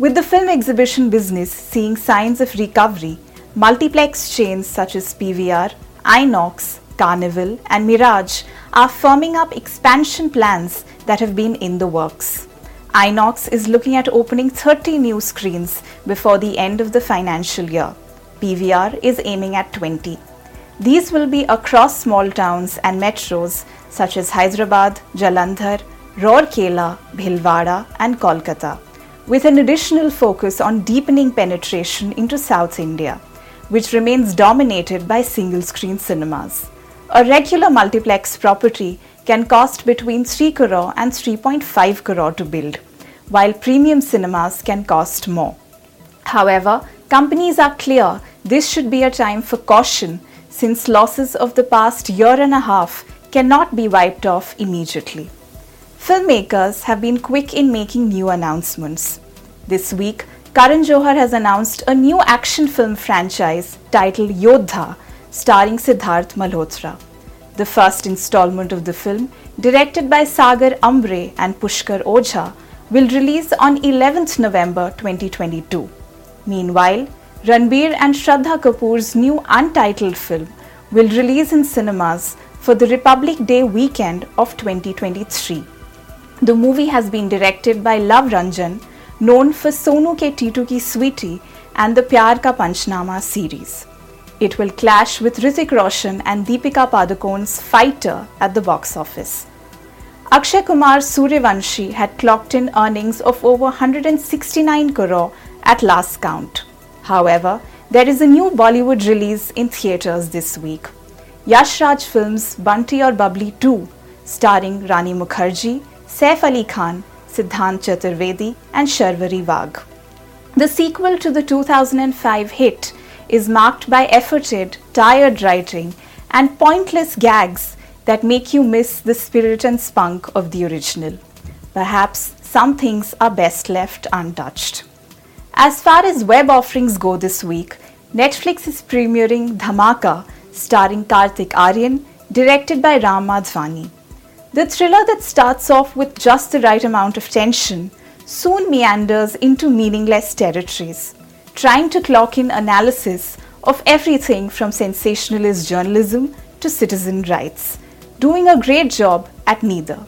With the film exhibition business seeing signs of recovery, multiplex chains such as PVR, Inox, Carnival, and Mirage are firming up expansion plans that have been in the works. Inox is looking at opening 30 new screens before the end of the financial year. PVR is aiming at 20. These will be across small towns and metros such as Hyderabad, Jalandhar, Rourkela, Bhilwara, and Kolkata with an additional focus on deepening penetration into South India, which remains dominated by single screen cinemas. A regular multiplex property can cost between 3 crore and 3.5 crore to build, while premium cinemas can cost more. However, companies are clear this should be a time for caution since losses of the past year and a half cannot be wiped off immediately. Filmmakers have been quick in making new announcements. This week, Karan Johar has announced a new action film franchise titled Yodha, starring Siddharth Malhotra. The first installment of the film, directed by Sagar Ambre and Pushkar Ojha, will release on 11th November 2022. Meanwhile, Ranbir and Shraddha Kapoor's new untitled film will release in cinemas for the Republic Day weekend of 2023. The movie has been directed by Love Ranjan, known for Sonu Ke Titu Ki Sweetie and the Pyar Ka Panchnama series. It will clash with Hrithik Roshan and Deepika Padukone's Fighter at the box office. Akshay Kumar Sooryavanshi had clocked in earnings of over 169 crore at last count. However, there is a new Bollywood release in theatres this week. Yash Raj Films Bunty Aur Babli 2, starring Rani Mukherjee, Saif Ali Khan, Siddhant Chaturvedi, and Sharvari Wagh. The sequel to the 2005 hit is marked by efforted, tired writing and pointless gags that make you miss the spirit and spunk of the original. Perhaps some things are best left untouched. As far as web offerings go this week, Netflix is premiering Dhamaka, starring Kartik Aaryan, directed by Ram Madhvani. The thriller that starts off with just the right amount of tension soon meanders into meaningless territories, trying to clock in analysis of everything from sensationalist journalism to citizen rights, doing a great job at neither.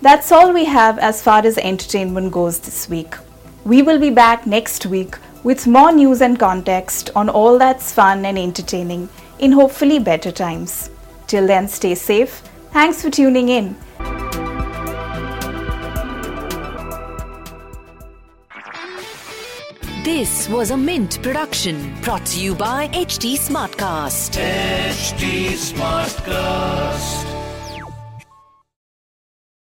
That's all we have as far as entertainment goes this week. We will be back next week with more news and context on all that's fun and entertaining in hopefully better times. Till then, stay safe Thanks for tuning in. This was a Mint production brought to you by HT Smartcast. HT Smartcast.